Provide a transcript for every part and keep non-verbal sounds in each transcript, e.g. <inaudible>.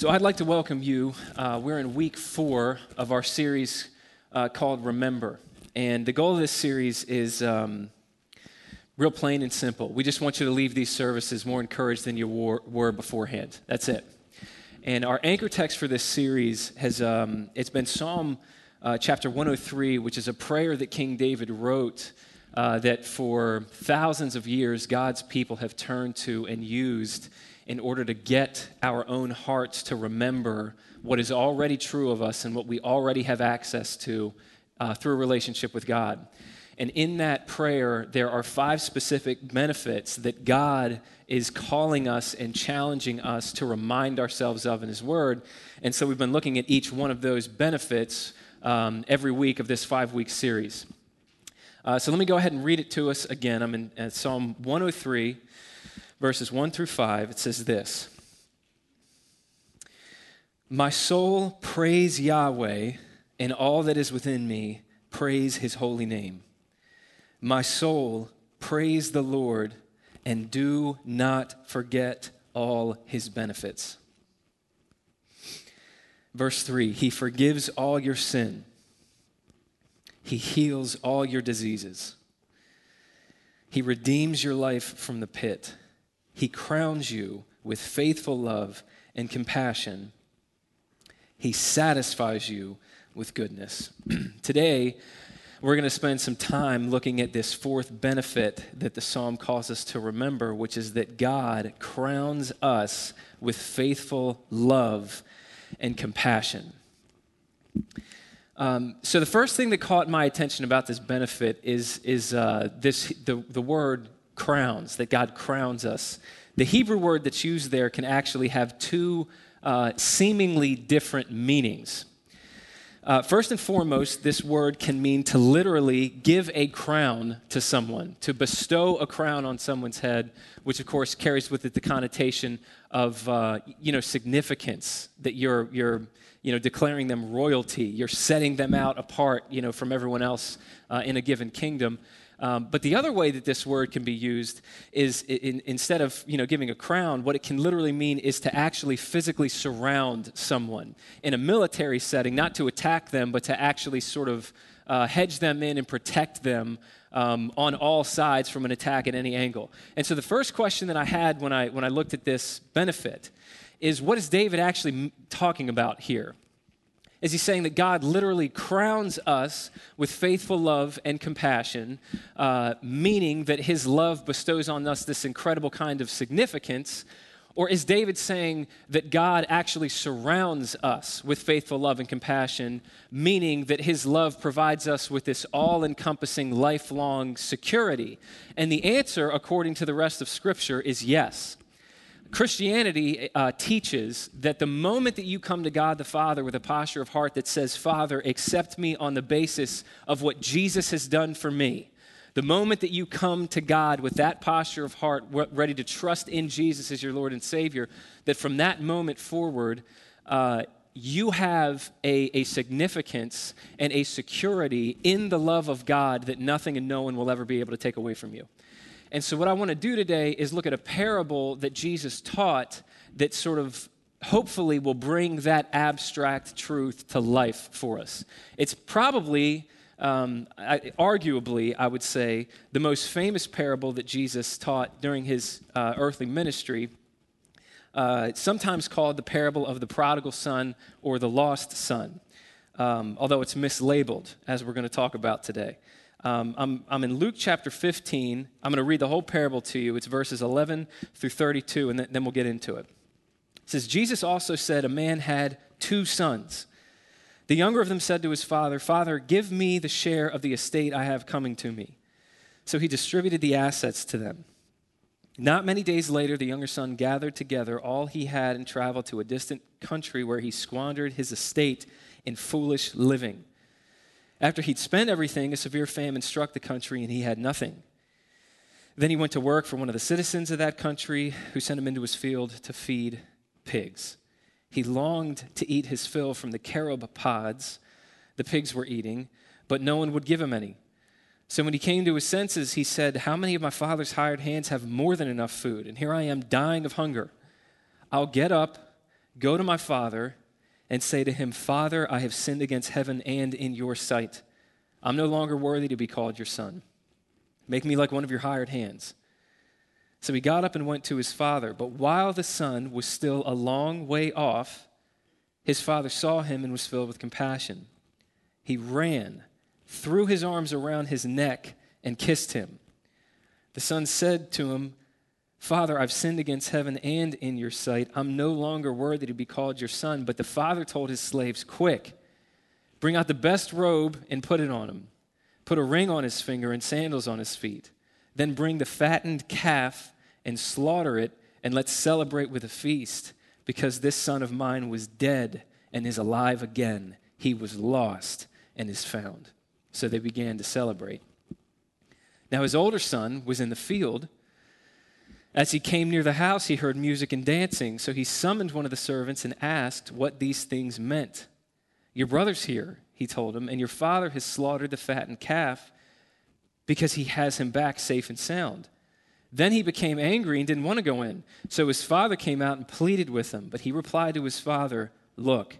So I'd like to welcome you. Uh, we're in week four of our series uh, called Remember. And the goal of this series is um, real plain and simple. We just want you to leave these services more encouraged than you were, were beforehand. That's it. And our anchor text for this series has um, it's been Psalm uh, chapter 103, which is a prayer that King David wrote uh, that for thousands of years God's people have turned to and used in order to get our own hearts to remember what is already true of us and what we already have access to uh, through a relationship with God. And in that prayer, there are five specific benefits that God is calling us and challenging us to remind ourselves of in His Word. And so we've been looking at each one of those benefits um, every week of this five week series. Uh, so let me go ahead and read it to us again. I'm in uh, Psalm 103 verses 1 through 5, it says this My soul praise Yahweh, and all that is within me praise his holy name. My soul praise the Lord, and do not forget all his benefits. Verse 3 He forgives all your sin, He heals all your diseases, He redeems your life from the pit. He crowns you with faithful love and compassion. He satisfies you with goodness. <clears throat> Today, we're going to spend some time looking at this fourth benefit that the psalm calls us to remember, which is that God crowns us with faithful love and compassion. Um, so the first thing that caught my attention about this benefit is, is uh, this, the, the word crowns, that God crowns us. The Hebrew word that's used there can actually have two uh, seemingly different meanings. Uh, first and foremost, this word can mean to literally give a crown to someone, to bestow a crown on someone's head, which of course carries with it the connotation of uh, you know significance that you're you're you know declaring them royalty, you're setting them out apart you know from everyone else uh, in a given kingdom. Um, but the other way that this word can be used is in, instead of you know, giving a crown, what it can literally mean is to actually physically surround someone in a military setting, not to attack them, but to actually sort of uh, hedge them in and protect them um, on all sides from an attack at any angle. And so the first question that I had when I, when I looked at this benefit is what is David actually talking about here? Is he's saying that God literally crowns us with faithful love and compassion, uh, meaning that his love bestows on us this incredible kind of significance? Or is David saying that God actually surrounds us with faithful love and compassion, meaning that his love provides us with this all encompassing, lifelong security? And the answer, according to the rest of Scripture, is yes. Christianity uh, teaches that the moment that you come to God the Father with a posture of heart that says, Father, accept me on the basis of what Jesus has done for me, the moment that you come to God with that posture of heart, ready to trust in Jesus as your Lord and Savior, that from that moment forward, uh, you have a, a significance and a security in the love of God that nothing and no one will ever be able to take away from you. And so, what I want to do today is look at a parable that Jesus taught that sort of hopefully will bring that abstract truth to life for us. It's probably, um, arguably, I would say, the most famous parable that Jesus taught during his uh, earthly ministry. Uh, sometimes called the parable of the prodigal son or the lost son, um, although it's mislabeled, as we're going to talk about today. Um, I'm, I'm in Luke chapter 15. I'm going to read the whole parable to you. It's verses 11 through 32, and then we'll get into it. It says, Jesus also said, A man had two sons. The younger of them said to his father, Father, give me the share of the estate I have coming to me. So he distributed the assets to them. Not many days later, the younger son gathered together all he had and traveled to a distant country where he squandered his estate in foolish living. After he'd spent everything, a severe famine struck the country and he had nothing. Then he went to work for one of the citizens of that country who sent him into his field to feed pigs. He longed to eat his fill from the carob pods the pigs were eating, but no one would give him any. So when he came to his senses, he said, How many of my father's hired hands have more than enough food? And here I am dying of hunger. I'll get up, Go to my father and say to him, Father, I have sinned against heaven and in your sight. I'm no longer worthy to be called your son. Make me like one of your hired hands. So he got up and went to his father. But while the son was still a long way off, his father saw him and was filled with compassion. He ran, threw his arms around his neck, and kissed him. The son said to him, Father, I've sinned against heaven and in your sight. I'm no longer worthy to be called your son. But the father told his slaves, Quick, bring out the best robe and put it on him. Put a ring on his finger and sandals on his feet. Then bring the fattened calf and slaughter it, and let's celebrate with a feast, because this son of mine was dead and is alive again. He was lost and is found. So they began to celebrate. Now his older son was in the field. As he came near the house, he heard music and dancing. So he summoned one of the servants and asked what these things meant. Your brother's here, he told him, and your father has slaughtered the fattened calf because he has him back safe and sound. Then he became angry and didn't want to go in. So his father came out and pleaded with him. But he replied to his father, Look,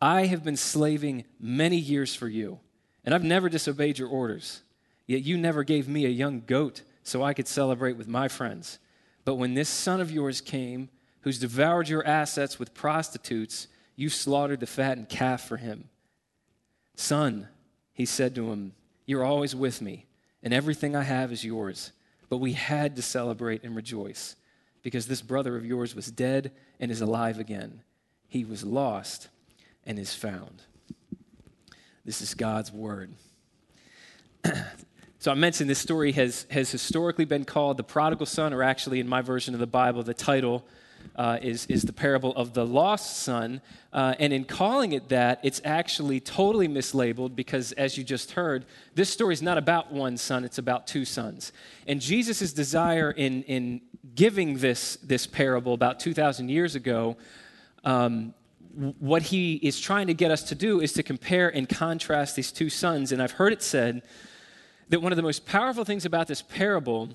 I have been slaving many years for you, and I've never disobeyed your orders. Yet you never gave me a young goat so I could celebrate with my friends. But when this son of yours came, who's devoured your assets with prostitutes, you slaughtered the fattened calf for him. Son, he said to him, You're always with me and everything I have is yours. But we had to celebrate and rejoice because this brother of yours was dead and is alive again. He was lost and is found. This is God's word. <clears throat> so I mentioned this story has, has historically been called the prodigal son, or actually, in my version of the Bible, the title uh, is, is the parable of the lost son. Uh, and in calling it that, it's actually totally mislabeled because, as you just heard, this story is not about one son, it's about two sons. And Jesus' desire in, in giving this, this parable about 2,000 years ago, um, what he is trying to get us to do is to compare and contrast these two sons. And I've heard it said that one of the most powerful things about this parable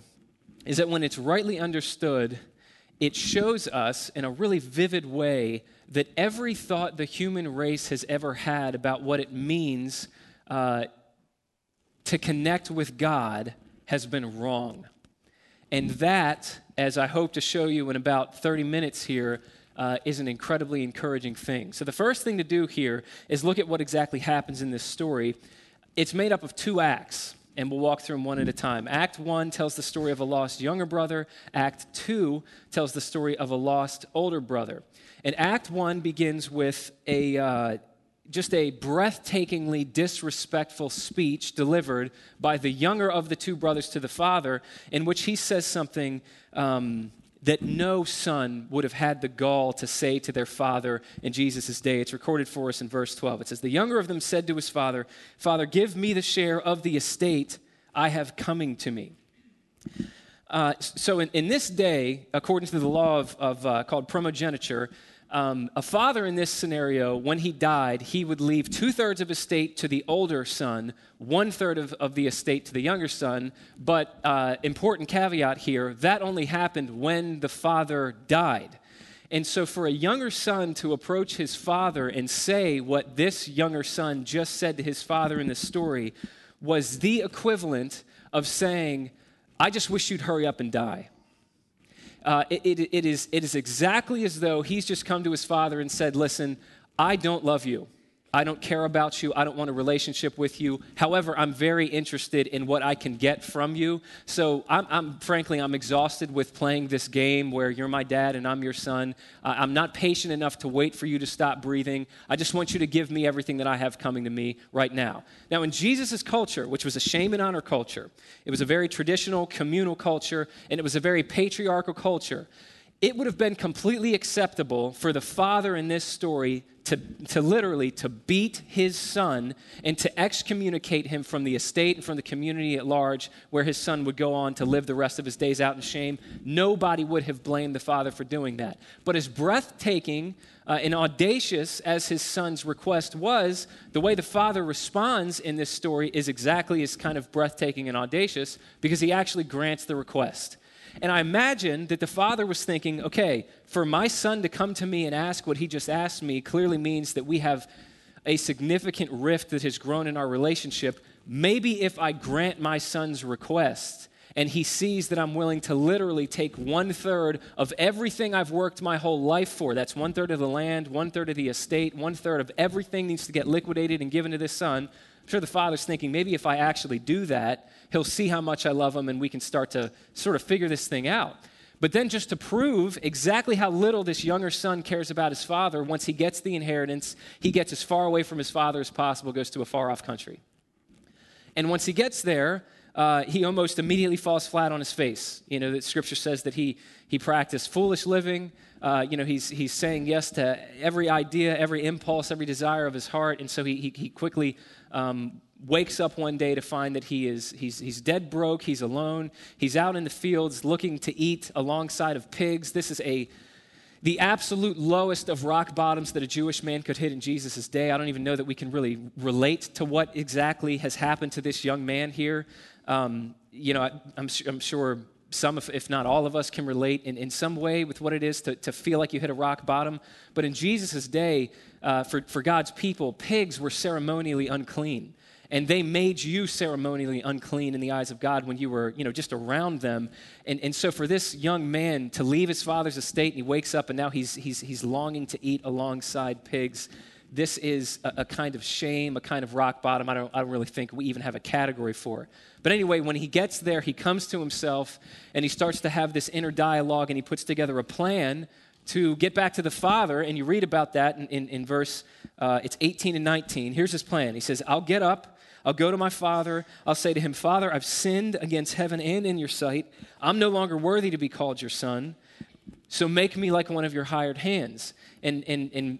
is that when it's rightly understood, it shows us in a really vivid way that every thought the human race has ever had about what it means uh, to connect with God has been wrong. And that, as I hope to show you in about 30 minutes here, uh, is an incredibly encouraging thing. So, the first thing to do here is look at what exactly happens in this story. It's made up of two acts and we'll walk through them one at a time. Act 1 tells the story of a lost younger brother, Act 2 tells the story of a lost older brother. And Act 1 begins with a uh, just a breathtakingly disrespectful speech delivered by the younger of the two brothers to the father, in which he says something um, that no son would have had the gall to say to their father in Jesus' day. It's recorded for us in verse 12. It says, The younger of them said to his father, Father, give me the share of the estate I have coming to me. Uh, so, in, in, this day, according to the law of, of uh, called primogeniture, um, a father in this scenario, when he died, he would leave two thirds of estate to the older son, one third of, of the estate to the younger son. But, uh, important caveat here, that only happened when the father died. And so, for a younger son to approach his father and say what this younger son just said to his father in the story was the equivalent of saying, I just wish you'd hurry up and die uh, it, it, it, is, it is exactly as though he's just come to his father and said, Listen, I don't love you. I don't care about you. I don't want a relationship with you. However, I'm very interested in what I can get from you. So, I'm, I'm frankly, I'm exhausted with playing this game where you're my dad and I'm your son. Uh, I'm not patient enough to wait for you to stop breathing. I just want you to give me everything that I have coming to me right now. Now, in Jesus' culture, which was a shame and honor culture, it was a very traditional communal culture, and it was a very patriarchal culture it would have been completely acceptable for the father in this story to, to literally to beat his son and to excommunicate him from the estate and from the community at large where his son would go on to live the rest of his days out in shame. Nobody would have blamed the father for doing that. But as breathtaking uh, and audacious as his son's request was the way the father responds in this story is exactly as kind of breathtaking and audacious because he actually grants the request And I imagine that the father was thinking, okay, for my son to come to me and ask what he just asked me clearly means that we have a significant rift that has grown in our relationship. Maybe if I grant my son's request, and he sees that I'm willing to literally take one third of everything I've worked my whole life for. That's one third of the land, one third of the estate, one third of everything needs to get liquidated and given to this son. I'm sure the father's thinking, maybe if I actually do that, he'll see how much I love him and we can start to sort of figure this thing out. But then, just to prove exactly how little this younger son cares about his father, once he gets the inheritance, he gets as far away from his father as possible, goes to a far off country. And once he gets there, uh, he almost immediately falls flat on his face. You know, that scripture says that he, he practiced foolish living. Uh, you know, he's, he's saying yes to every idea, every impulse, every desire of his heart. And so he, he, he quickly um, wakes up one day to find that he is he's, he's dead broke he's alone he's out in the fields looking to eat alongside of pigs. This is a the absolute lowest of rock bottoms that a jewish man could hit in jesus' day. I don't even know that we can really relate to what exactly has happened to this young man here. Um, you know I, am I'm sure some, if, not all of us, can relate in, in some way with what it is to, to feel like you hit a rock bottom. But in Jesus' day, uh, for, for God's people, pigs were ceremonially unclean and they made you ceremonially unclean in the eyes of God when you were, you know, just around them. And, and so for this young man to leave his father's estate and he wakes up and now he's, he's, he's longing to eat alongside pigs, this is a, a kind of shame, a kind of rock bottom. I don't, I don't really think we even have a category for. It. But anyway, when he gets there, he comes to himself and he starts to have this inner dialogue and he puts together a plan to get back to the Father, and you read about that in, in, in verse, uh, it's 18 and 19. Here's his plan. He says, I'll get up, I'll go to my father. I'll say to him, Father, I've sinned against heaven and in your sight. I'm no longer worthy to be called your son. So make me like one of your hired hands. And, and, and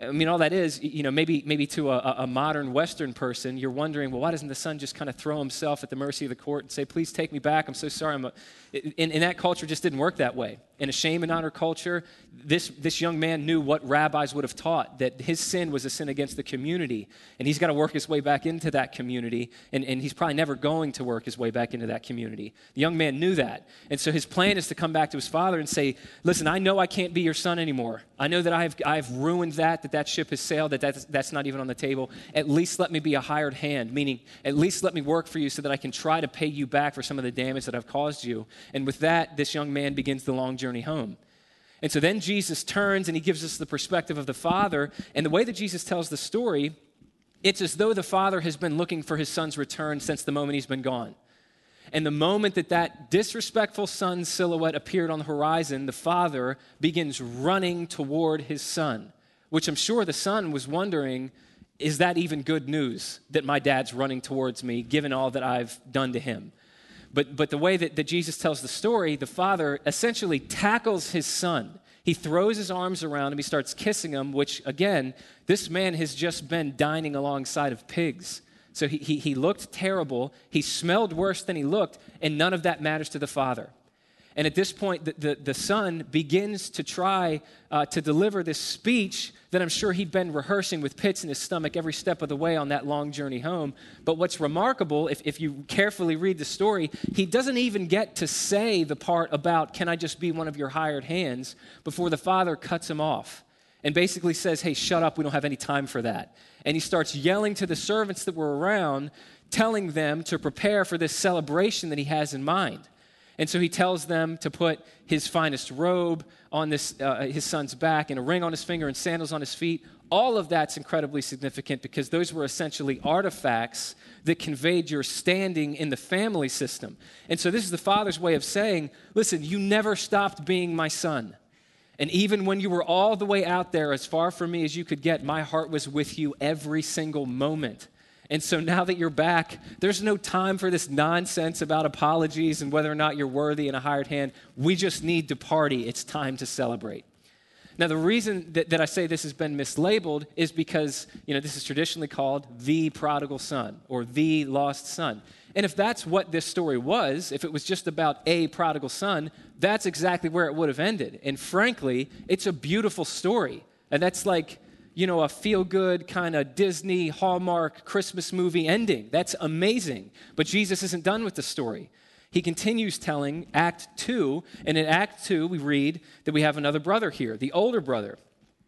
I mean, all that is, you know, maybe, maybe to a, a, modern Western person, you're wondering, well, why doesn't the son just kind of throw himself at the mercy of the court and say, please take me back? I'm so sorry. I'm in, in that culture, just didn't work that way. In a shame and honor culture, this, this young man knew what rabbis would have taught that his sin was a sin against the community. And he's got to work his way back into that community. And, and he's probably never going to work his way back into that community. The young man knew that. And so his plan is to come back to his father and say, Listen, I know I can't be your son anymore. I know that I've, I've ruined that, that that ship has sailed, that that's, that's not even on the table. At least let me be a hired hand, meaning at least let me work for you so that I can try to pay you back for some of the damage that I've caused you. And with that, this young man begins the long journey home. And so then Jesus turns and he gives us the perspective of the Father. And the way that Jesus tells the story, it's as though the Father has been looking for his son's return since the moment he's been gone. And the moment that that disrespectful son's silhouette appeared on the horizon, the father begins running toward his son, which I'm sure the son was wondering is that even good news that my dad's running towards me, given all that I've done to him? But, but the way that, that Jesus tells the story, the father essentially tackles his son. He throws his arms around him, he starts kissing him, which, again, this man has just been dining alongside of pigs. So he, he, he looked terrible, he smelled worse than he looked, and none of that matters to the father. And at this point, the, the, the son begins to try uh, to deliver this speech that I'm sure he'd been rehearsing with pits in his stomach every step of the way on that long journey home. But what's remarkable, if, if you carefully read the story, he doesn't even get to say the part about, Can I just be one of your hired hands? before the father cuts him off and basically says, Hey, shut up, we don't have any time for that. And he starts yelling to the servants that were around, telling them to prepare for this celebration that he has in mind. And so he tells them to put his finest robe on this, uh, his son's back and a ring on his finger and sandals on his feet. All of that's incredibly significant because those were essentially artifacts that conveyed your standing in the family system. And so this is the father's way of saying, listen, you never stopped being my son. And even when you were all the way out there, as far from me as you could get, my heart was with you every single moment. And so now that you're back, there's no time for this nonsense about apologies and whether or not you're worthy in a hired hand. We just need to party. It's time to celebrate. Now, the reason that, that I say this has been mislabeled is because, you know, this is traditionally called the prodigal son or the lost son. And if that's what this story was, if it was just about a prodigal son, that's exactly where it would have ended. And frankly, it's a beautiful story. And that's like, you know, a feel good kind of Disney Hallmark Christmas movie ending. That's amazing. But Jesus isn't done with the story. he continues telling Act 2. And in Act 2, we read that we have another brother here, the older brother.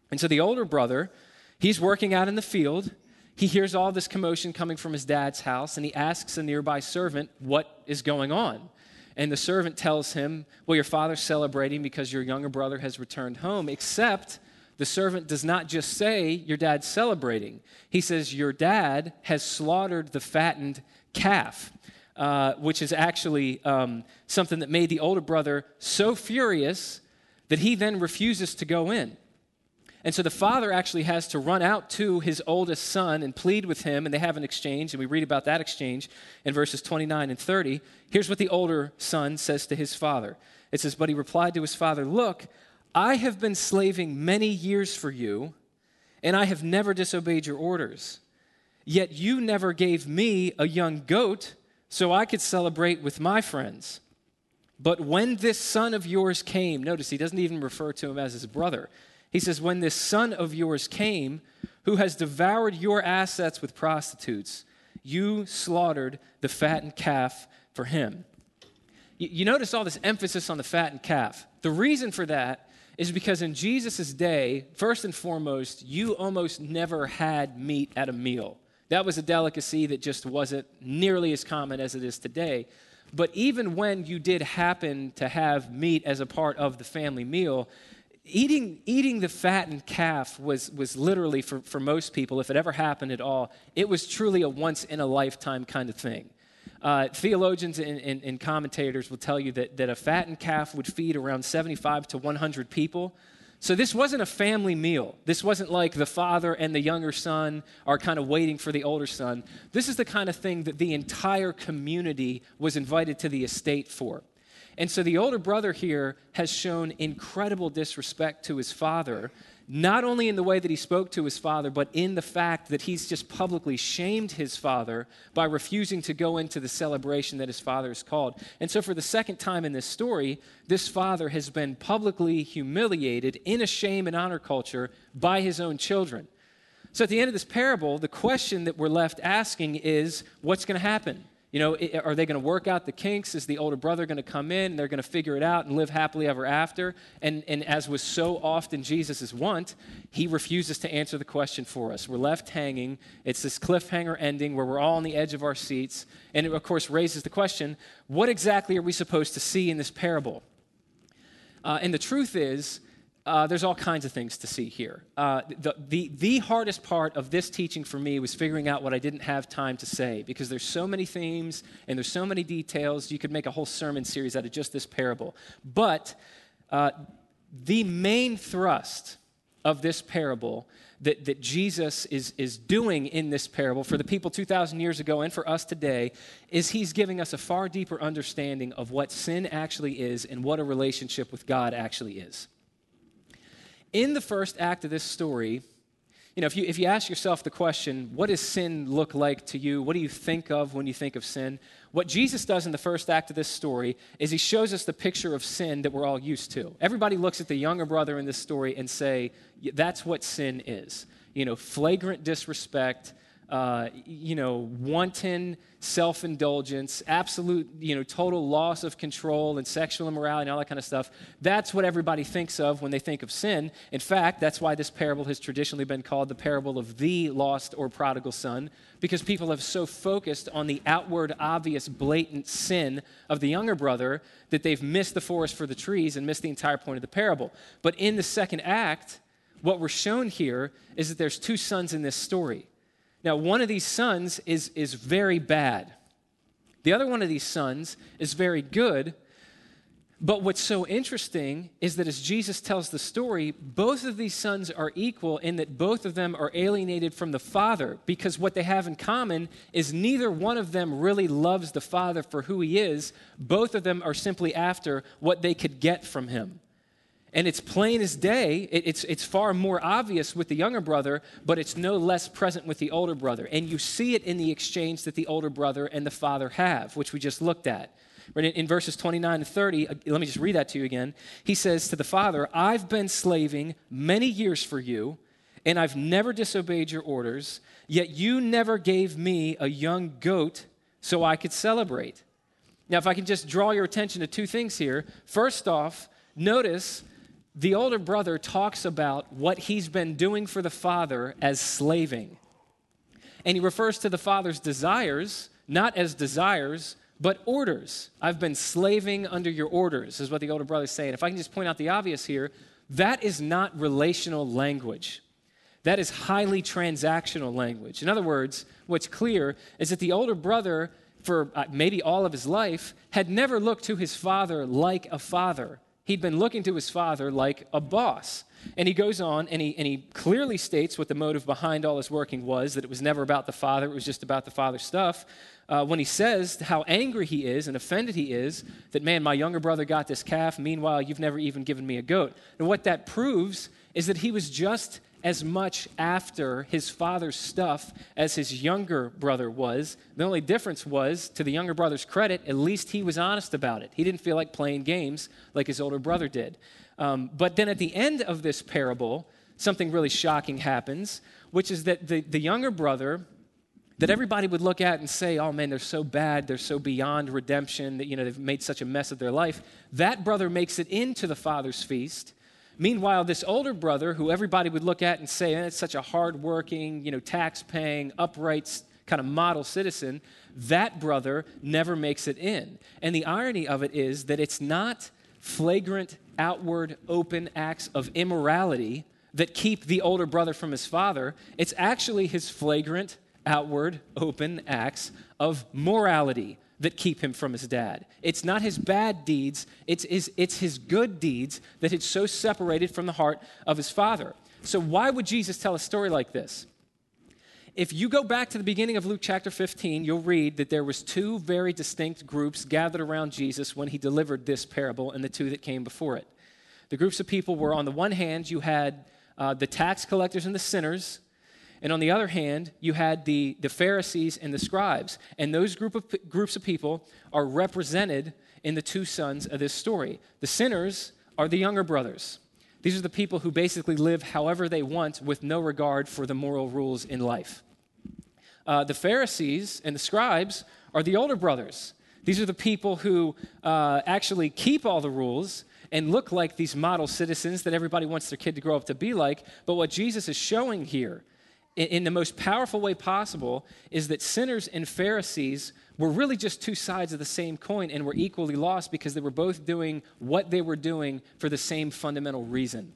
And so the older brother, he's working out in the field. He hears all this commotion coming from his dad's house, and he asks a nearby servant what is going on. And the servant tells him, Well, your father's celebrating because your younger brother has returned home, except the servant does not just say, Your dad's celebrating. He says, Your dad has slaughtered the fattened calf. Uh, which is actually um, something that made the older brother so furious that he then refuses to go in. And so the father actually has to run out to his oldest son and plead with him, and they have an exchange, and we read about that exchange in verses 29 and 30. Here's what the older son says to his father it says, But he replied to his father, Look, I have been slaving many years for you, and I have never disobeyed your orders. Yet you never gave me a young goat so I could celebrate with my friends. But when this son of yours came, notice he doesn't even refer to him as his brother. He says, When this son of yours came, who has devoured your assets with prostitutes, you slaughtered the fattened calf for him. You, notice all this emphasis on the fattened calf. The reason for that is because in Jesus' day, first and foremost, you almost never had meat at a meal. That was a delicacy that just wasn't nearly as common as it is today. But even when you did happen to have meat as a part of the family meal, eating, eating the fattened calf was, was literally, for, for most people, if it ever happened at all, it was truly a once in a lifetime kind of thing. Uh, theologians and, and, and, commentators will tell you that, that a fattened calf would feed around 75 to 100 people. So this wasn't a family meal. This wasn't like the father and the younger son are kind of waiting for the older son. This is the kind of thing that the entire community was invited to the estate for. And so the older brother here has shown incredible disrespect to his father not only in the way that he spoke to his father, but in the fact that he's just publicly shamed his father by refusing to go into the celebration that his father is called. And so, for the second time in this story, this father has been publicly humiliated in a shame and honor culture by his own children. So, at the end of this parable, the question that we're left asking is what's going to happen? You know, are they going to work out the kinks? Is the older brother going to come in and they're going to figure it out and live happily ever after? And, and as was so often Jesus' want, he refuses to answer the question for us. We're left hanging. It's this cliffhanger ending where we're all on the edge of our seats. And it, of course, raises the question what exactly are we supposed to see in this parable? Uh, and the truth is, uh, there's all kinds of things to see here. Uh, the, the, the hardest part of this teaching for me was figuring out what I didn't have time to say because there's so many themes and there's so many details. You could make a whole sermon series out of just this parable. But uh, the main thrust of this parable that, that Jesus is, is doing in this parable for the people 2,000 years ago and for us today is he's giving us a far deeper understanding of what sin actually is and what a relationship with God actually is in the first act of this story, you know, if you, if you ask yourself the question, what does sin look like to you? What do you think of when you think of sin? What Jesus does in the first act of this story is he shows us the picture of sin that we're all used to. Everybody looks at the younger brother in this story and say, that's what sin is. You know, flagrant disrespect, uh, you know, wanton self indulgence, absolute, you know, total loss of control and sexual immorality and all that kind of stuff. That's what everybody thinks of when they think of sin. In fact, that's why this parable has traditionally been called the parable of the lost or prodigal son, because people have so focused on the outward, obvious, blatant sin of the younger brother that they've missed the forest for the trees and missed the entire point of the parable. But in the second act, what we're shown here is that there's two sons in this story. Now, one of these sons is, is very bad. The other one of these sons is very good. But what's so interesting is that as Jesus tells the story, both of these sons are equal in that both of them are alienated from the Father because what they have in common is neither one of them really loves the Father for who he is. Both of them are simply after what they could get from him. And it's plain as day. It's, it's far more obvious with the younger brother, but it's no less present with the older brother. And you see it in the exchange that the older brother and the father have, which we just looked at. Right in, in verses 29 and 30, uh, let me just read that to you again. He says to the father, I've been slaving many years for you, and I've never disobeyed your orders, yet you never gave me a young goat so I could celebrate. Now, if I can just draw your attention to two things here. First off, notice the older brother talks about what he's been doing for the father as slaving. And he refers to the father's desires not as desires, but orders. I've been slaving under your orders, is what the older brother's saying. If I can just point out the obvious here, that is not relational language. That is highly transactional language. In other words, what's clear is that the older brother, for uh, maybe all of his life, had never looked to his father like a father. He'd been looking to his father like a boss. And he goes on and he, and he clearly states what the motive behind all his working was that it was never about the father, it was just about the father's stuff. Uh, when he says how angry he is and offended he is that, man, my younger brother got this calf, meanwhile, you've never even given me a goat. And what that proves is that he was just as much after his father's stuff as his younger brother was. The only difference was, to the younger brother's credit, at least he was honest about it. He didn't feel like playing games like his older brother did. Um, but then at the end of this parable, something really shocking happens, which is that the, the younger brother that everybody would look at and say, oh man, they're so bad, they're so beyond redemption, that you know they've made such a mess of their life. That brother makes it into the father's feast Meanwhile, this older brother, who everybody would look at and say, eh, it's such a hardworking, you know, tax-paying, upright kind of model citizen, that brother never makes it in. And the irony of it is that it's not flagrant, outward, open acts of immorality that keep the older brother from his father. It's actually his flagrant, outward, open acts of morality that keep him from his dad. It's not his bad deeds, it's his, it's his good deeds that had so separated from the heart of his father. So, why would Jesus tell a story like this? If you go back to the beginning of Luke chapter 15, you'll read that there was two very distinct groups gathered around Jesus when he delivered this parable and the two that came before it. The groups of people were on the one hand, you had uh, the tax collectors and the sinners, and on the other hand, you had the, the Pharisees and the scribes. And those group of, groups of people are represented in the two sons of this story. The sinners are the younger brothers. These are the people who basically live however they want with no regard for the moral rules in life. Uh, the Pharisees and the scribes are the older brothers. These are the people who uh, actually keep all the rules and look like these model citizens that everybody wants their kid to grow up to be like. But what Jesus is showing here in the most powerful way possible is that sinners and Pharisees were really just two sides of the same coin and were equally lost because they were both doing what they were doing for the same fundamental reason.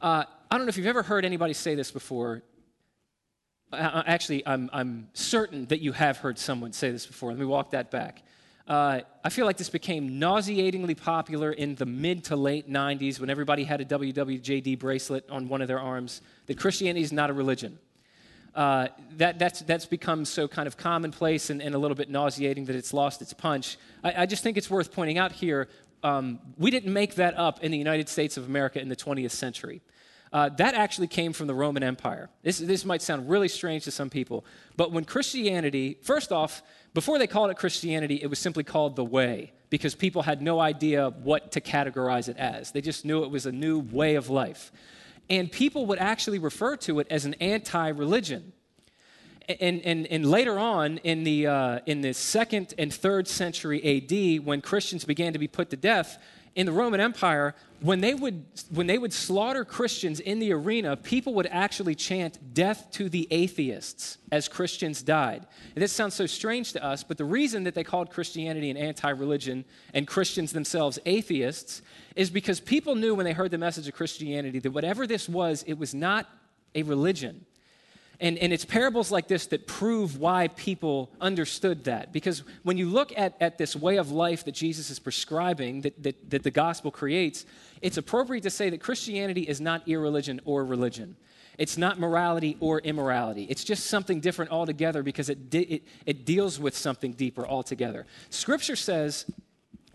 Uh, I don't know if you've ever heard anybody say this before. Actually, I'm, I'm certain that you have heard someone say this before. Let me walk that back. Uh, I feel like this became nauseatingly popular in the mid to late 90s when everybody had a WWJD bracelet on one of their arms that Christianity is not a religion. Uh, that, that's, that's become so kind of commonplace and, and, a little bit nauseating that it's lost its punch. I, I just think it's worth pointing out here um, we didn't make that up in the United States of America in the 20th century. Uh, that actually came from the Roman Empire. This, this might sound really strange to some people, but when Christianity, first off, before they called it Christianity, it was simply called the Way because people had no idea what to categorize it as. They just knew it was a new way of life. And people would actually refer to it as an anti religion. And, and, and, later on, in the, uh, in the second and third century AD, when Christians began to be put to death, in the Roman Empire, when they would when they would slaughter Christians in the arena, people would actually chant death to the atheists as Christians died. And this sounds so strange to us, but the reason that they called Christianity an anti-religion and Christians themselves atheists is because people knew when they heard the message of Christianity that whatever this was, it was not a religion. And, and it's parables like this that prove why people understood that. Because when you look at, at this way of life that Jesus is prescribing, that, that, that the gospel creates, it's appropriate to say that Christianity is not irreligion or religion. It's not morality or immorality. It's just something different altogether because it, de- it, it deals with something deeper altogether. Scripture says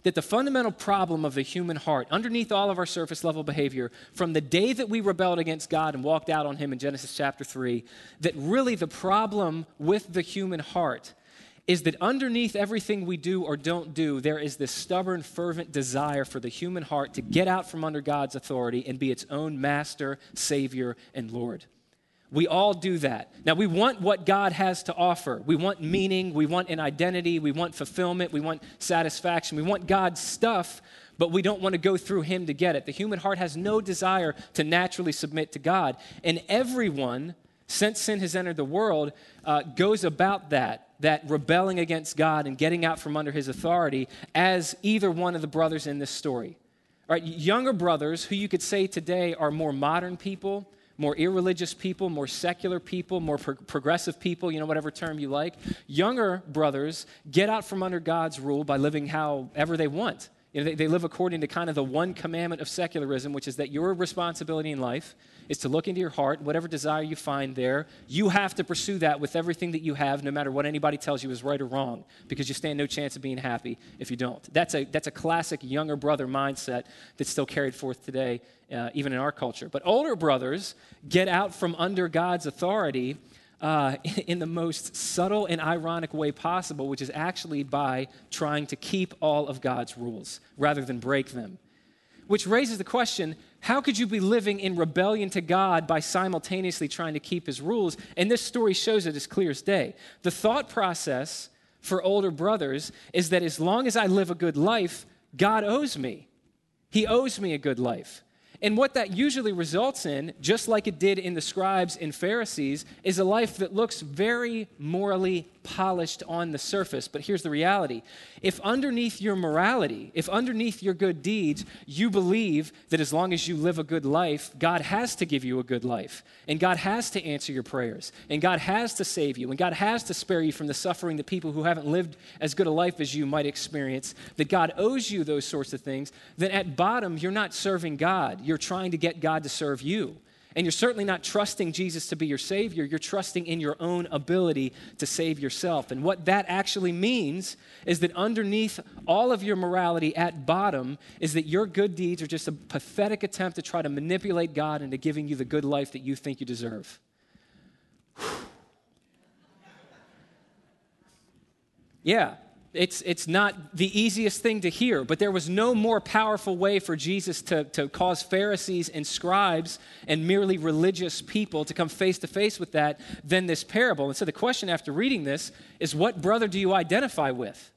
that the fundamental problem of the human heart, underneath all of our surface level behavior, from the day that we rebelled against God and walked out on Him in Genesis chapter 3, that really the problem with the human heart is that underneath everything we do or don't do, there is this stubborn, fervent desire for the human heart to get out from under God's authority and be its own master, savior, and Lord. We all do that. Now, we want what God has to offer. We want meaning, we want an identity, we want fulfillment, we want satisfaction, we want God's stuff, but we don't want to go through Him to get it. The human heart has no desire to naturally submit to God. And everyone, since sin has entered the world, uh, goes about that, that rebelling against God and getting out from under His authority, as either one of the brothers in this story. All right, younger brothers who you could say today are more modern people more irreligious people, more secular people, more pro- progressive people, you know, whatever term you like. Younger brothers get out from under God's rule by living however they want. You know, they, they live according to kind of the one commandment of secularism, which is that your responsibility in life is to look into your heart, whatever desire you find there, you have to pursue that with everything that you have, no matter what anybody tells you is right or wrong, because you stand no chance of being happy if you don't. That's a, that's a classic younger brother mindset that's still carried forth today, uh, even in our culture. But older brothers get out from under God's authority. Uh, <laughs> in the most subtle and ironic way possible, which is actually by trying to keep all of God's rules rather than break them. Which raises the question how could you be living in rebellion to God by simultaneously trying to keep his rules? And this story shows it as clear as day. The thought process for older brothers is that as long as I live a good life, God owes me. He owes me a good life. And what that usually results in, just like it did in the scribes and Pharisees, is a life that looks very morally polished on the surface. But here's the reality if underneath your morality, if underneath your good deeds, you believe that as long as you live a good life, God has to give you a good life, and God has to answer your prayers, and God has to save you, and God has to spare you from the suffering that people who haven't lived as good a life as you might experience, that God owes you those sorts of things, then at bottom, you're not serving God. You're trying to get God to serve you. And you're certainly not trusting Jesus to be your Savior. You're trusting in your own ability to save yourself. And what that actually means is that underneath all of your morality at bottom is that your good deeds are just a pathetic attempt to try to manipulate God into giving you the good life that you think you deserve. <sighs> yeah, it's, it's not the easiest thing to hear, but there was no more powerful way for Jesus to, to cause Pharisees and scribes and merely religious people to come face to face with that than this parable. And so the question after reading this is what brother do you identify with?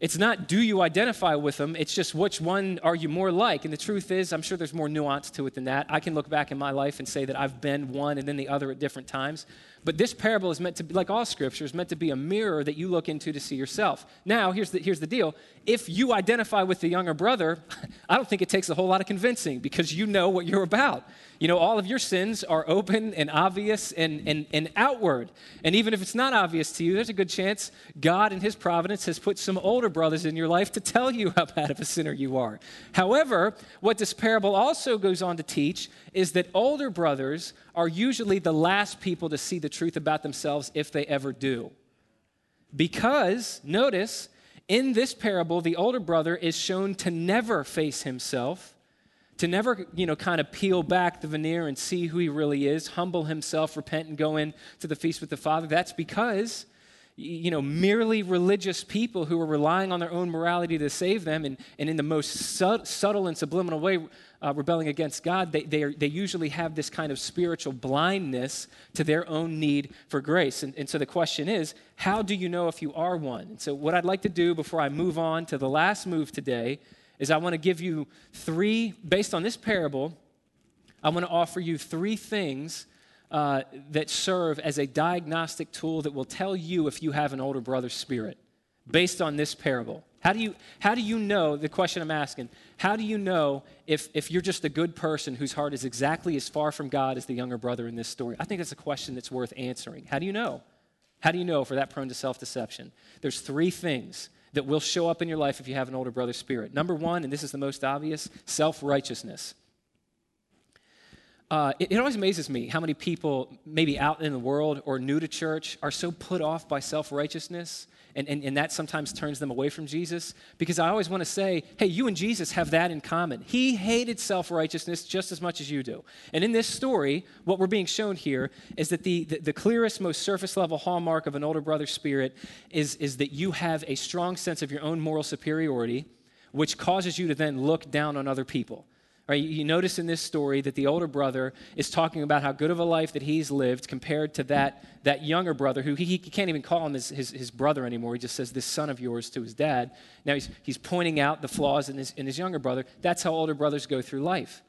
It's not do you identify with them, it's just which one are you more like. And the truth is, I'm sure there's more nuance to it than that. I can look back in my life and say that I've been one and then the other at different times. But this parable is meant to be, like all scripture, is meant to be a mirror that you look into to see yourself. Now, here's the, here's the deal. If you identify with the younger brother, <laughs> I don't think it takes a whole lot of convincing because you know what you're about. You know, all of your sins are open and obvious and, and, and outward. And even if it's not obvious to you, there's a good chance God in His providence has put some older brothers in your life to tell you how bad of a sinner you are. However, what this parable also goes on to teach is that older brothers are usually the last people to see the truth about themselves if they ever do. Because, notice, in this parable, the older brother is shown to never face himself, to never, you know, kind of peel back the veneer and see who he really is, humble himself, repent, and go in to the feast with the Father. That's because you know, merely religious people who are relying on their own morality to save them and, and in the most su- subtle and subliminal way uh, rebelling against God, they, they, are, they usually have this kind of spiritual blindness to their own need for grace. And, and so the question is, how do you know if you are one? And so, what I'd like to do before I move on to the last move today is I want to give you three, based on this parable, I want to offer you three things uh, that serve as a diagnostic tool that will tell you if you have an older brother spirit based on this parable. How do you, how do you know, the question I'm asking, how do you know if, if you're just a good person whose heart is exactly as far from God as the younger brother in this story? I think that's a question that's worth answering. How do you know? How do you know if we're that prone to self deception? There's three things that will show up in your life if you have an older brother spirit. Number one, and this is the most obvious self righteousness. Uh, it, it, always amazes me how many people, maybe out in the world or new to church, are so put off by self righteousness, and, and, and that sometimes turns them away from Jesus. Because I always want to say, hey, you and Jesus have that in common. He hated self righteousness just as much as you do. And in this story, what we're being shown here is that the, the, the clearest, most surface level hallmark of an older brother's spirit is, is that you have a strong sense of your own moral superiority, which causes you to then look down on other people Right, you notice in this story that the older brother is talking about how good of a life that he's lived compared to that, that younger brother who he, he can't even call him his, his, his, brother anymore. He just says, This son of yours to his dad. Now he's, he's pointing out the flaws in his, in his younger brother. That's how older brothers go through life.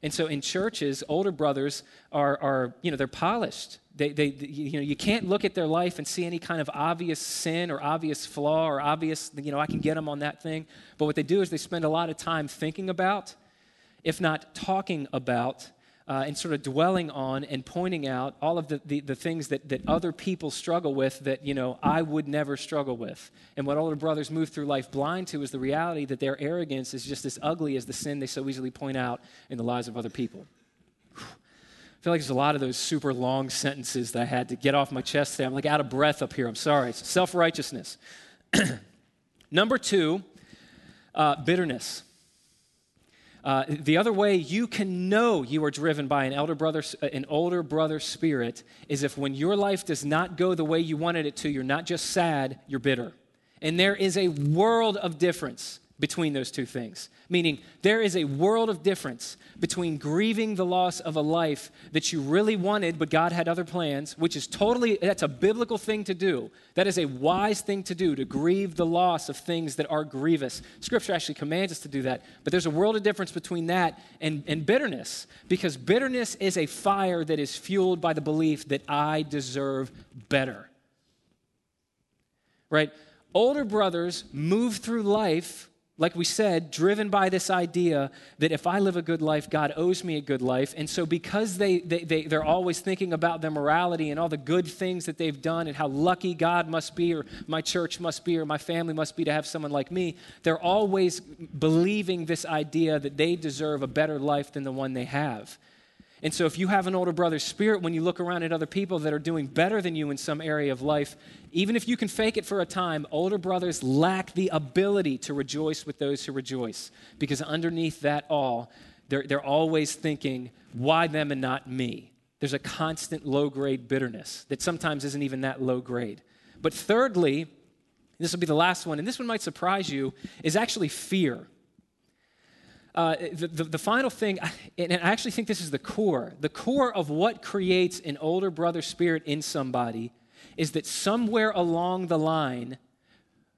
And so in churches, older brothers are, are you know, they're polished. They, they, you know, you can't look at their life and see any kind of obvious sin or obvious flaw or obvious, you know, I can get them on that thing. But what they do is they spend a lot of time thinking about, if not talking about, uh, and sort of dwelling on and pointing out all of the, the, the, things that, that other people struggle with that, you know, I would never struggle with. And what older brothers move through life blind to is the reality that their arrogance is just as ugly as the sin they so easily point out in the lives of other people. I feel like there's a lot of those super long sentences that I had to get off my chest today. I'm like out of breath up here. I'm sorry. Self righteousness. <clears throat> Number two, uh, bitterness. Uh, the other way you can know you are driven by an elder brother, uh, an older brother spirit, is if when your life does not go the way you wanted it to, you're not just sad, you're bitter. And there is a world of difference between those two things. Meaning, there is a world of difference between grieving the loss of a life that you really wanted, but God had other plans, which is totally, that's a biblical thing to do. That is a wise thing to do, to grieve the loss of things that are grievous. Scripture actually commands us to do that. But there's a world of difference between that and, and bitterness, because bitterness is a fire that is fueled by the belief that I deserve better. Right? Older brothers move through life like we said, driven by this idea that if I live a good life, God owes me a good life. And so, because they, they, they, they're always thinking about their morality and all the good things that they've done and how lucky God must be, or my church must be, or my family must be to have someone like me, they're always believing this idea that they deserve a better life than the one they have. And so, if you have an older brother's spirit, when you look around at other people that are doing better than you in some area of life, even if you can fake it for a time, older brothers lack the ability to rejoice with those who rejoice. Because underneath that all, they're, they're always thinking, why them and not me? There's a constant low grade bitterness that sometimes isn't even that low grade. But thirdly, this will be the last one, and this one might surprise you, is actually fear. Uh, the, the, the, final thing, <laughs> and I actually think this is the core, the core of what creates an older brother spirit in somebody is that somewhere along the line,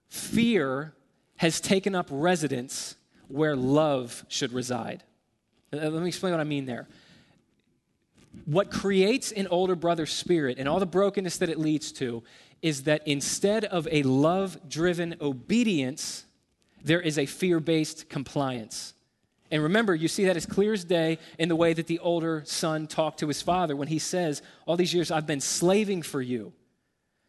fear has taken up residence where love should reside. Uh, let me explain what I mean there. What creates an older brother spirit and all the brokenness that it leads to is that instead of a love driven obedience, there is a fear based compliance. And remember, you see that as clear as day in the way that the older son talked to his father when he says, All these years I've been slaving for you.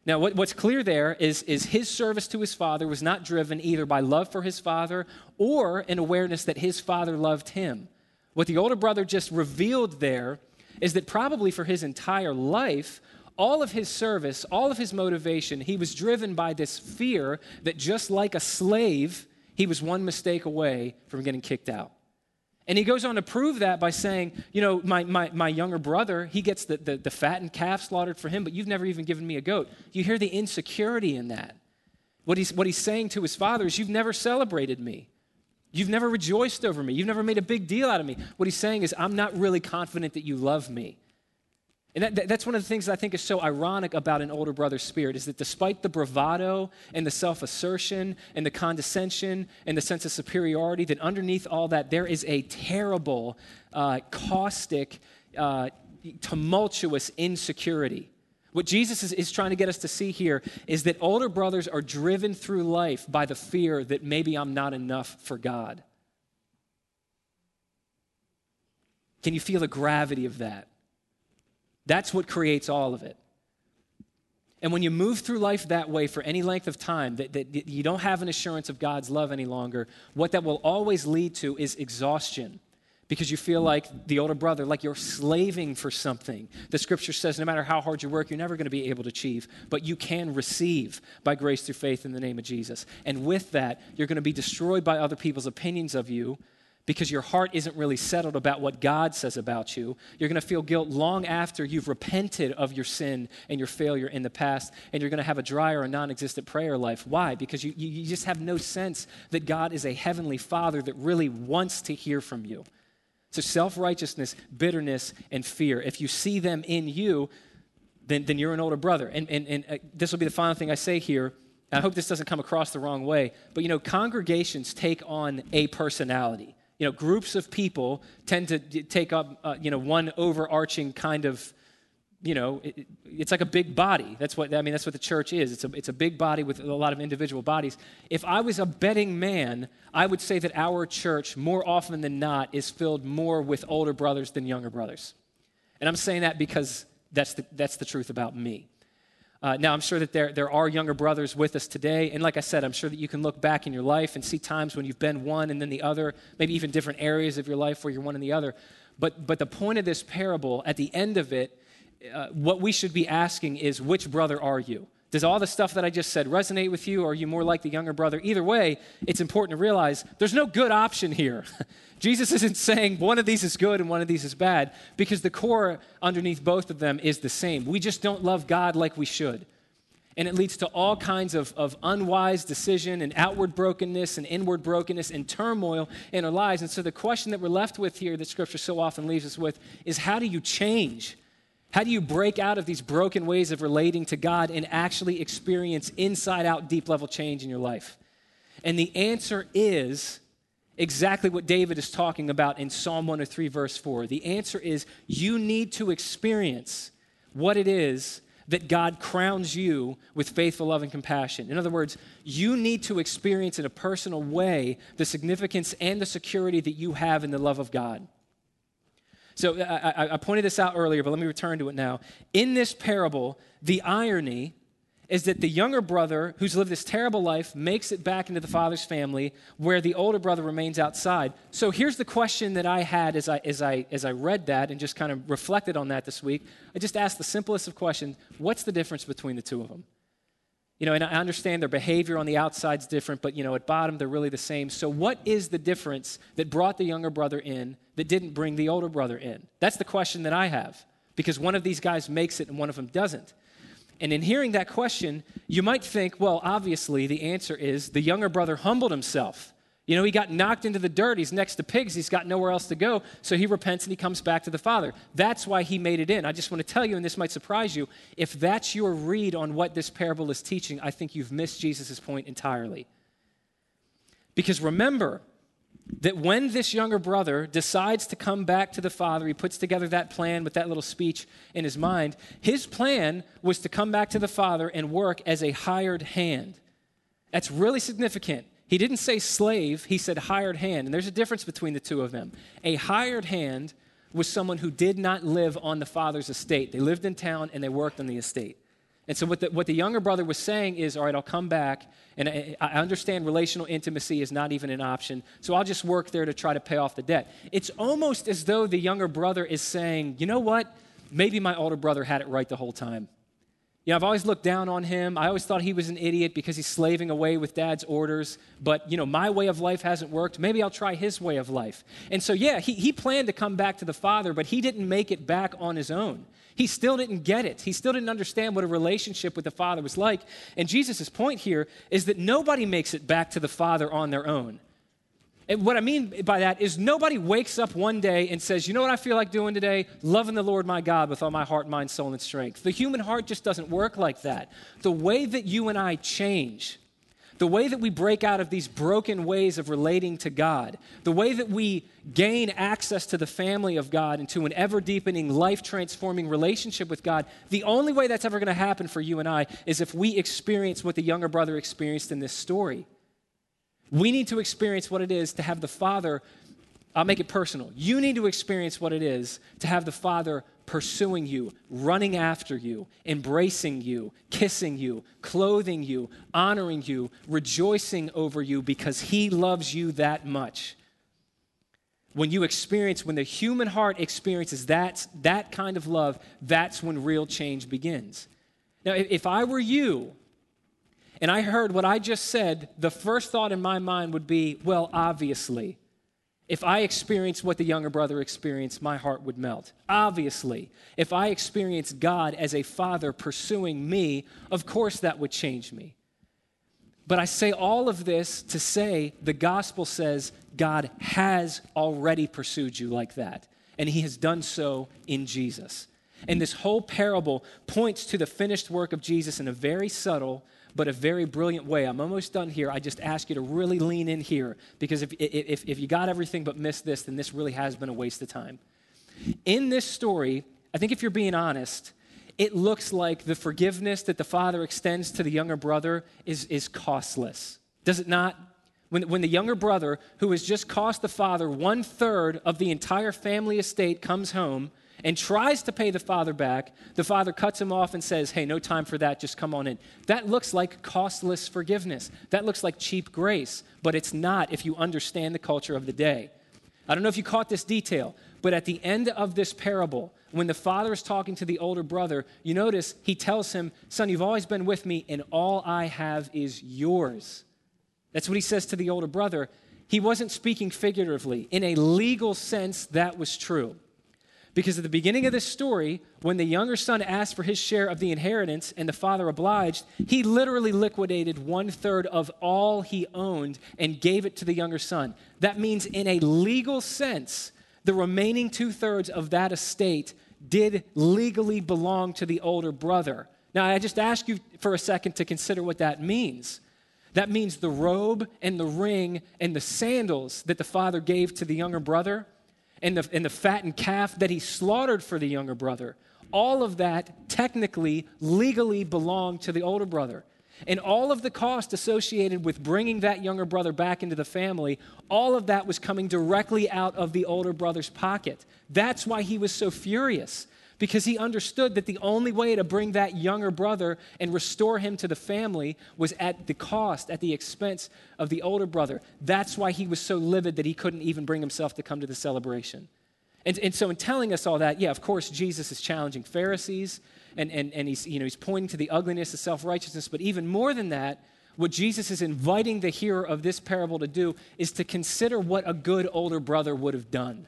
Now, what, what's clear there is, is his service to his father was not driven either by love for his father or an awareness that his father loved him. What the older brother just revealed there is that probably for his entire life, all of his service, all of his motivation, he was driven by this fear that just like a slave, he was one mistake away from getting kicked out. And he goes on to prove that by saying, you know, my, my, my younger brother, he gets the, the, the fattened calf slaughtered for him, but you've never even given me a goat. You hear the insecurity in that. What he's, what he's saying to his father is, You've never celebrated me. You've never rejoiced over me. You've never made a big deal out of me. What he's saying is, I'm not really confident that you love me. And that, that's one of the things that I think is so ironic about an older brother's spirit is that despite the bravado and the self assertion and the condescension and the sense of superiority, that underneath all that, there is a terrible, uh, caustic, uh, tumultuous insecurity. What Jesus is, is trying to get us to see here is that older brothers are driven through life by the fear that maybe I'm not enough for God. Can you feel the gravity of that? That's what creates all of it. And when you move through life that way for any length of time, that, that, you don't have an assurance of God's love any longer, what that will always lead to is exhaustion because you feel like the older brother, like you're slaving for something. The scripture says no matter how hard you work, you're never going to be able to achieve, but you can receive by grace through faith in the name of Jesus. And with that, you're going to be destroyed by other people's opinions of you because your heart isn't really settled about what God says about you. You're going to feel guilt long after you've repented of your sin and your failure in the past, and you're going to have a dry or a non existent prayer life. Why? Because you, you, just have no sense that God is a heavenly Father that really wants to hear from you. So self righteousness, bitterness, and fear. If you see them in you, then, then you're an older brother. And, and, and uh, this will be the final thing I say here. I hope this doesn't come across the wrong way, but you know, congregations take on a personality. You know, groups of people tend to take up, uh, you know, one overarching kind of you know, it, it's like a big body. That's what I mean. That's what the church is. It's a, it's a big body with a lot of individual bodies. If I was a betting man, I would say that our church, more often than not, is filled more with older brothers than younger brothers. And I'm saying that because that's the, that's the truth about me. Uh, now, I'm sure that there, there are younger brothers with us today. And like I said, I'm sure that you can look back in your life and see times when you've been one and then the other, maybe even different areas of your life where you're one and the other. But, but the point of this parable, at the end of it, uh, what we should be asking is which brother are you? Does all the stuff that I just said resonate with you, or are you more like the younger brother? Either way, it's important to realize there's no good option here. <laughs> Jesus isn't saying one of these is good and one of these is bad, because the core underneath both of them is the same. We just don't love God like we should. And it leads to all kinds of, of unwise decision and outward brokenness and inward brokenness and turmoil in our lives. And so the question that we're left with here that Scripture so often leaves us with is how do you change? How do you break out of these broken ways of relating to God and actually experience inside out deep level change in your life? And the answer is exactly what David is talking about in Psalm 103, verse 4. The answer is you need to experience what it is that God crowns you with faithful love and compassion. In other words, you need to experience in a personal way the significance and the security that you have in the love of God. So I, I pointed this out earlier, but let me return to it now. In this parable, the irony is that the younger brother who's lived this terrible life makes it back into the father's family where the older brother remains outside. So here's the question that i had as i as i as i read that and just kind of reflected on that this week. I just asked the simplest of questions. What's the difference between the two of them you know, and I understand their behavior on the outside is different, but, you know, at bottom, they're really the same. So, what is the difference that brought the younger brother in that didn't bring the older brother in? That's the question that I have, because one of these guys makes it and one of them doesn't. And in hearing that question, you might think, well, obviously, the answer is the younger brother humbled himself. You know, he got knocked into the dirt. He's next to pigs. He's got nowhere else to go. So he repents and he comes back to the Father. That's why he made it in. I just want to tell you, and this might surprise you, if that's your read on what this parable is teaching, I think you've missed Jesus' point entirely. Because remember that when this younger brother decides to come back to the Father, he puts together that plan with that little speech in his mind. His plan was to come back to the Father and work as a hired hand. That's really significant he didn't say slave, he said hired hand. And there's a difference between the two of them. A hired hand was someone who did not live on the father's estate. They lived in town and they worked on the estate. And so, what the, what the younger brother was saying is, All right, I'll come back, and I, I understand relational intimacy is not even an option, so I'll just work there to try to pay off the debt. It's almost as though the younger brother is saying, You know what? Maybe my older brother had it right the whole time. You know, I've always looked down on him. I always thought he was an idiot because he's slaving away with dad's orders. But, you know, my way of life hasn't worked. Maybe I'll try his way of life. And so, yeah, he, he planned to come back to the Father, but he didn't make it back on his own. He still didn't get it. He still didn't understand what a relationship with the Father was like. And Jesus' point here is that nobody makes it back to the Father on their own. And what I mean by that is nobody wakes up one day and says, You know what I feel like doing today? Loving the Lord my God with all my heart, mind, soul, and strength. The human heart just doesn't work like that. The way that you and I change, the way that we break out of these broken ways of relating to God, the way that we gain access to the family of God and to an ever deepening, life transforming relationship with God, the only way that's ever going to happen for you and I is if we experience what the younger brother experienced in this story. We need to experience what it is to have the Father. I'll make it personal. You need to experience what it is to have the Father pursuing you, running after you, embracing you, kissing you, clothing you, honoring you, rejoicing over you because He loves you that much. When you experience, when the human heart experiences that, that kind of love, that's when real change begins. Now, if I were you, and I heard what I just said, the first thought in my mind would be, well, obviously. If I experienced what the younger brother experienced, my heart would melt. Obviously, if I experienced God as a father pursuing me, of course that would change me. But I say all of this to say the gospel says God has already pursued you like that, and he has done so in Jesus. And this whole parable points to the finished work of Jesus in a very subtle but a very brilliant way. I'm almost done here. I just ask you to really lean in here because if, if, if you got everything but missed this, then this really has been a waste of time. In this story, I think if you're being honest, it looks like the forgiveness that the father extends to the younger brother is, is costless. Does it not? When, when the younger brother, who has just cost the father one third of the entire family estate, comes home and tries to pay the father back, the father cuts him off and says, Hey, no time for that, just come on in. That looks like costless forgiveness. That looks like cheap grace, but it's not if you understand the culture of the day. I don't know if you caught this detail, but at the end of this parable, when the father is talking to the older brother, you notice he tells him, Son, you've always been with me, and all I have is yours. That's what he says to the older brother. He wasn't speaking figuratively. In a legal sense, that was true. Because at the beginning of this story, when the younger son asked for his share of the inheritance and the father obliged, he literally liquidated one third of all he owned and gave it to the younger son. That means, in a legal sense, the remaining two thirds of that estate did legally belong to the older brother. Now, I just ask you for a second to consider what that means. That means the robe and the ring and the sandals that the father gave to the younger brother and the, and the fattened calf that he slaughtered for the younger brother. All of that technically, legally belonged to the older brother. And all of the cost associated with bringing that younger brother back into the family, all of that was coming directly out of the older brother's pocket. That's why he was so furious, because he understood that the only way to bring that younger brother and restore him to the family was at the cost, at the expense of the older brother. That's why he was so livid that he couldn't even bring himself to come to the celebration. And, and so, in telling us all that, yeah, of course, Jesus is challenging Pharisees and, and, and he's, you know, he's pointing to the ugliness of self righteousness. But even more than that, what Jesus is inviting the hearer of this parable to do is to consider what a good older brother would have done.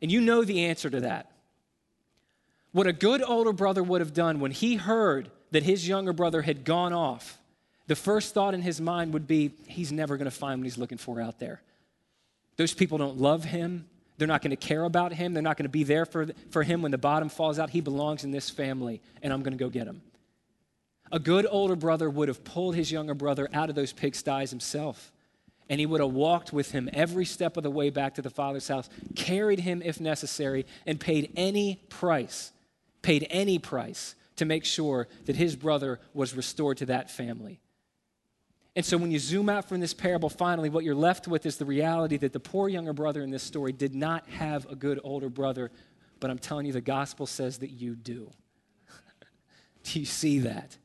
And you know the answer to that. What a good older brother would have done when he heard that his younger brother had gone off, the first thought in his mind would be, he's never going to find what he's looking for out there. Those people don't love him. They're not going to care about him. They're not going to be there for, for him when the bottom falls out. He belongs in this family, and I'm going to go get him. A good older brother would have pulled his younger brother out of those pigsties himself, and he would have walked with him every step of the way back to the father's house, carried him if necessary, and paid any price, paid any price to make sure that his brother was restored to that family. And so when you zoom out from this parable, finally, what you're left with is the reality that the poor younger brother in this story did not have a good older brother, but I'm telling you, the gospel says that you do. <laughs> do you see that?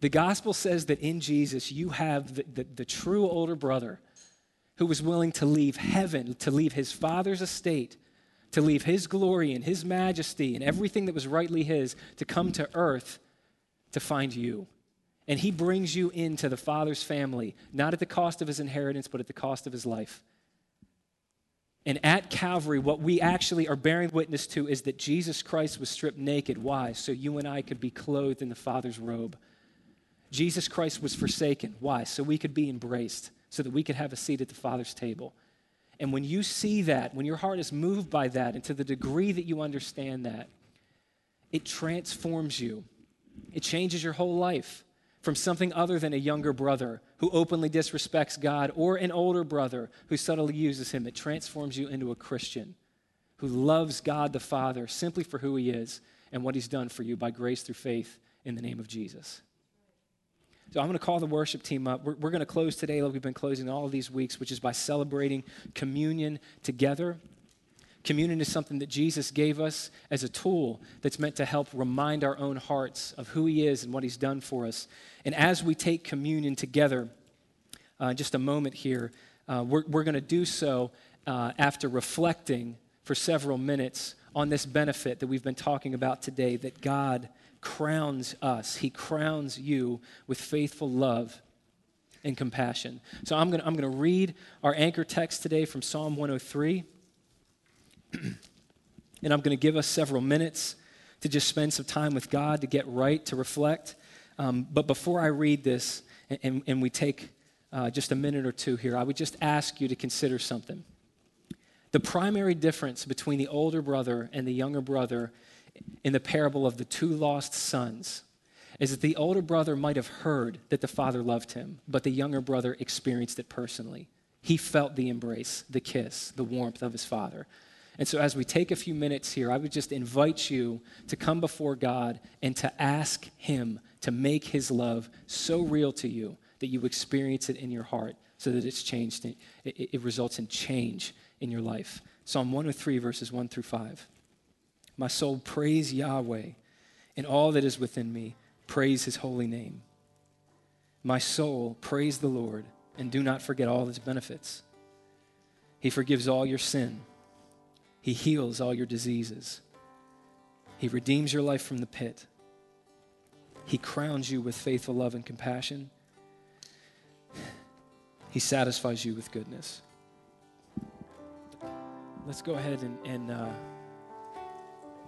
The gospel says that in Jesus, you have the, the, the true older brother who was willing to leave heaven, to leave his father's estate, to leave his glory and his majesty and everything that was rightly his, to come to earth to find you. And he brings you into the Father's family, not at the cost of his inheritance, but at the cost of his life. And at Calvary, what we actually are bearing witness to is that Jesus Christ was stripped naked. Why? So you and I could be clothed in the Father's robe. Jesus Christ was forsaken. Why? So we could be embraced, so that we could have a seat at the Father's table. And when you see that, when your heart is moved by that, and to the degree that you understand that, it transforms you. It changes your whole life from something other than a younger brother who openly disrespects God or an older brother who subtly uses him. It transforms you into a Christian who loves God the Father simply for who he is and what he's done for you by grace through faith in the name of Jesus. So I'm going to call the worship team up. We're, we're going to close today like we've been closing all of these weeks, which is by celebrating communion together. Communion is something that Jesus gave us as a tool that's meant to help remind our own hearts of who He is and what He's done for us. And as we take communion together, uh, just a moment here, uh, we're, we're going to do so uh, after reflecting for several minutes on this benefit that we've been talking about today that God crowns us, He crowns you with faithful love and compassion. So I'm going I'm to read our anchor text today from Psalm 103. <clears throat> and I'm going to give us several minutes to just spend some time with God, to get right, to reflect. Um, but before I read this, and, and we take uh, just a minute or two here, I would just ask you to consider something. The primary difference between the older brother and the younger brother in the parable of the two lost sons is that the older brother might have heard that the father loved him, but the younger brother experienced it personally. He felt the embrace, the kiss, the warmth of his father. And so, as we take a few minutes here, I would just invite you to come before God and to ask Him to make His love so real to you that you experience it in your heart so that it's changed. It, it, it results in change in your life. Psalm 103, verses 1 through 5. My soul, praise Yahweh, and all that is within me, praise His holy name. My soul, praise the Lord, and do not forget all His benefits. He forgives all your sin he heals all your diseases. He redeems your life from the pit. He crowns you with faithful love and compassion. He satisfies you with goodness. Let's go ahead and, and uh,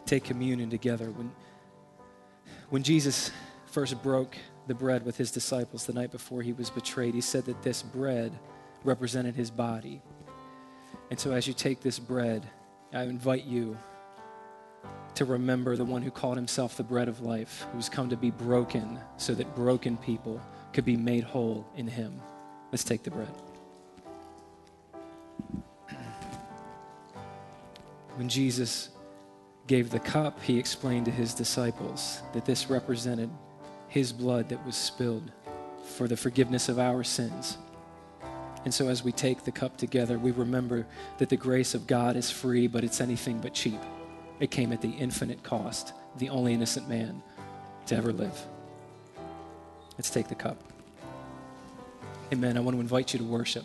take communion together. When, when Jesus first broke the bread with his disciples the night before he was betrayed, he said that this bread represented his body. And so as you take this bread, I invite you to remember the one who called himself the bread of life, who's come to be broken so that broken people could be made whole in him. Let's take the bread. When Jesus gave the cup, he explained to his disciples that this represented his blood that was spilled for the forgiveness of our sins. And so as we take the cup together, we remember that the grace of God is free, but it's anything but cheap. It came at the infinite cost, the only innocent man to ever live. Let's take the cup. Amen. I want to invite you to worship.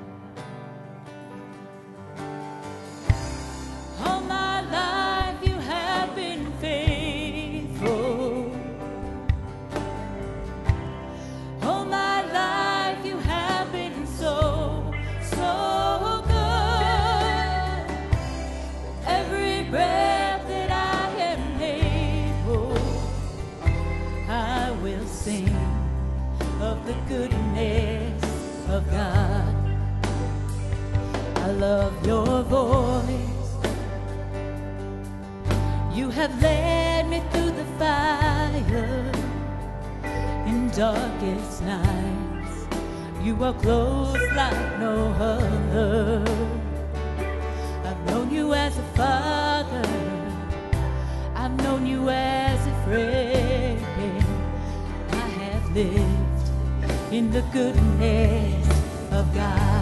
of your voice. You have led me through the fire in darkest nights. You are close like no other. I've known you as a father. I've known you as a friend. I have lived in the goodness of God.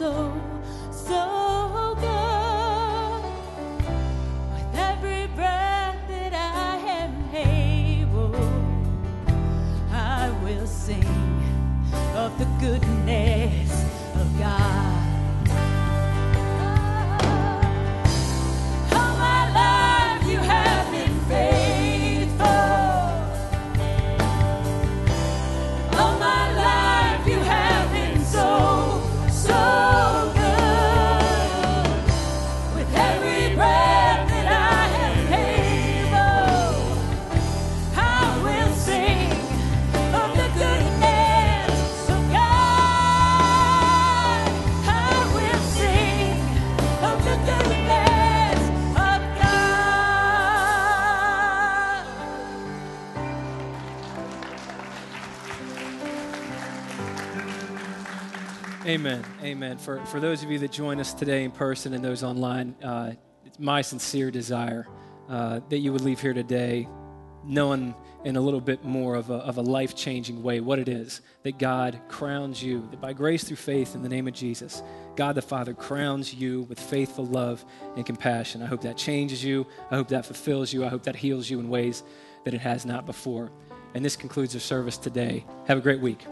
so, so good. With every breath that I am able, I will sing of the goodness. Amen. Amen. For, for those of you that join us today in person and those online, uh, it's my sincere desire uh, that you would leave here today knowing in a little bit more of a, of a life changing way what it is that God crowns you, that by grace through faith in the name of Jesus, God the Father crowns you with faithful love and compassion. I hope that changes you. I hope that fulfills you. I hope that heals you in ways that it has not before. And this concludes our service today. Have a great week.